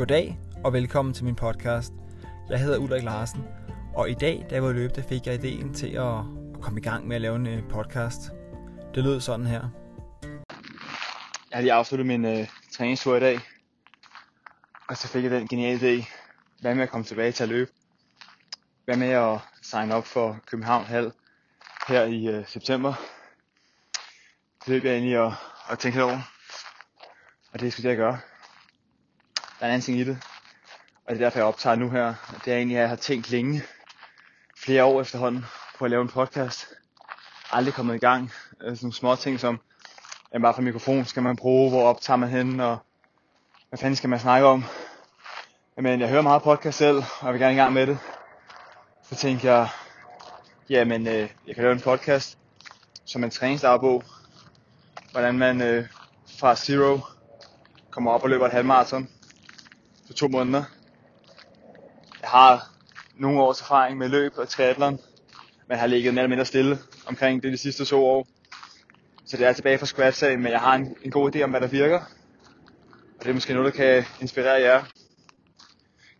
Goddag og velkommen til min podcast. Jeg hedder Ulrik Larsen, og i dag, da jeg var løbet, fik jeg ideen til at komme i gang med at lave en øh, podcast. Det lød sådan her. Jeg har lige afsluttet min øh, træningstur i dag, og så fik jeg den geniale idé. Hvad med at komme tilbage til at løbe? Hvad med at signe op for København Hal her i øh, september? Det løb jeg egentlig og, og tænkte over. Og det skulle jeg gøre. Der er en anden ting i det. Og det er derfor, jeg optager nu her. Det er egentlig, at jeg har tænkt længe, flere år efterhånden, på at lave en podcast. Aldrig kommet i gang. Øh, sådan nogle små ting som, jamen, hvad for mikrofon skal man bruge, hvor optager man hen, og hvad fanden skal man snakke om. Men jeg hører meget podcast selv, og jeg vil gerne i gang med det. Så tænkte jeg, jamen øh, jeg kan lave en podcast som en træningsdagbog. Hvordan man øh, fra zero kommer op og løber et halvmarathon på to måneder. Jeg har nogle års erfaring med løb og triathlon, men har ligget mere eller mindre stille omkring det de sidste to år. Så det er tilbage fra scratch af, men jeg har en, en god idé om, hvad der virker. Og det er måske noget, der kan inspirere jer.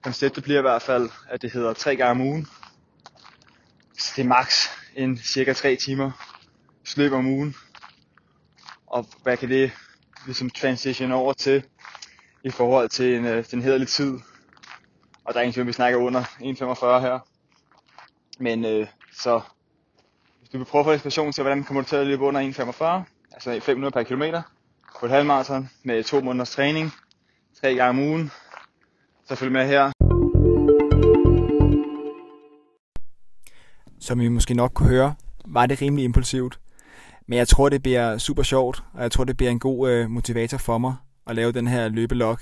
Konceptet bliver i hvert fald, at det hedder tre gange om ugen. Så det er max en cirka 3 timer løb om ugen. Og hvad kan det ligesom transition over til i forhold til en, øh, den hederlige tid. Og der er ingen tvivl, vi snakker under 1,45 her. Men øh, så hvis du vil prøve at få inspiration til, hvordan kommer du til at løbe under 1,45, altså 5 minutter per kilometer, på et halvmarathon med to måneders træning, tre gange om ugen, så følg med her. Som I måske nok kunne høre, var det rimelig impulsivt. Men jeg tror, det bliver super sjovt, og jeg tror, det bliver en god øh, motivator for mig at lave den her løbelog.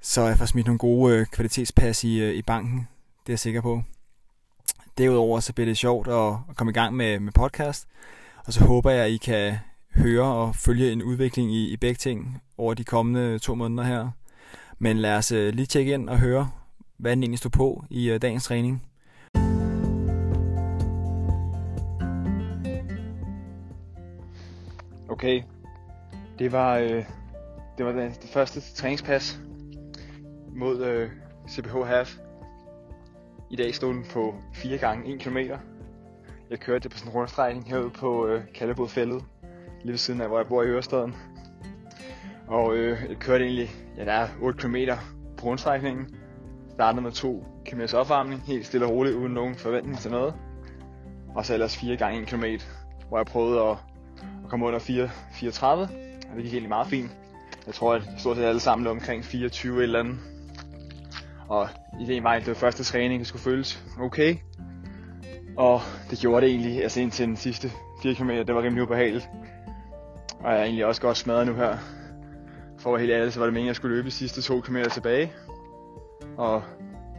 Så jeg får smidt nogle gode øh, kvalitetspas i, øh, i banken. Det er jeg sikker på. Derudover så bliver det sjovt at, at komme i gang med, med podcast. Og så håber jeg, at I kan høre og følge en udvikling i, i begge ting over de kommende to måneder her. Men lad os øh, lige tjekke ind og høre, hvad den egentlig stod på i øh, dagens træning. Okay, det var, øh, det, var det, det første træningspas mod øh, CBH Half. I dag stod den på 4 gange 1 km. Jeg kørte det på sådan en rundstrækning herude på øh, Kallebodfældet, lige ved siden af, hvor jeg bor i Ørestaden. Og øh, jeg kørte egentlig, ja der er 8 km på rundstrækningen. Startede med 2 km opvarmning, helt stille og roligt, uden nogen forventning til noget. Og så ellers 4 gange 1 km, hvor jeg prøvede at, at komme under 4, 34. Og det gik egentlig meget fint. Jeg tror, at stort set alle sammen lå omkring 24 et eller andet. Og ideen var, at det første træning, det skulle føles okay. Og det gjorde det egentlig, altså indtil den sidste 4 km, det var rimelig ubehageligt. Og jeg er egentlig også godt smadret nu her. For at være helt ærlig, så var det meningen, at jeg skulle løbe de sidste 2 km tilbage. Og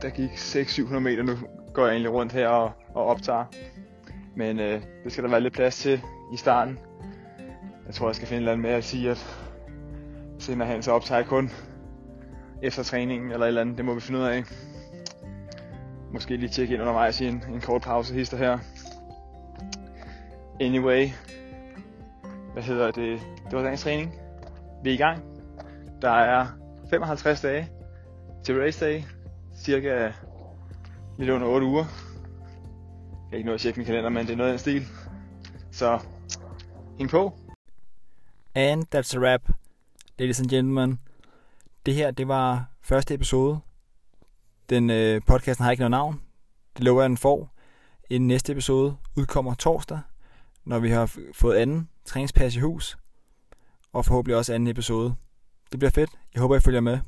der gik 600-700 meter, nu går jeg egentlig rundt her og, og optager. Men øh, det skal der være lidt plads til i starten. Jeg tror, jeg skal finde et eller andet med at sige, at senere hen så optager jeg kun efter træningen eller et eller andet. Det må vi finde ud af. Måske lige tjekke ind undervejs i en, en kort pause hister her. Anyway. Hvad hedder det? Det var dagens træning. Vi er i gang. Der er 55 dage til race day. Cirka lidt under 8 uger. Jeg kan ikke nå at tjekke min kalender, men det er noget af den stil. Så hæng på. And that's a wrap, ladies and gentlemen. Det her, det var første episode. Den øh, podcasten har ikke noget navn. Det lover jeg, den får. En næste episode udkommer torsdag, når vi har fået anden træningspas i hus. Og forhåbentlig også anden episode. Det bliver fedt. Jeg håber, I følger med.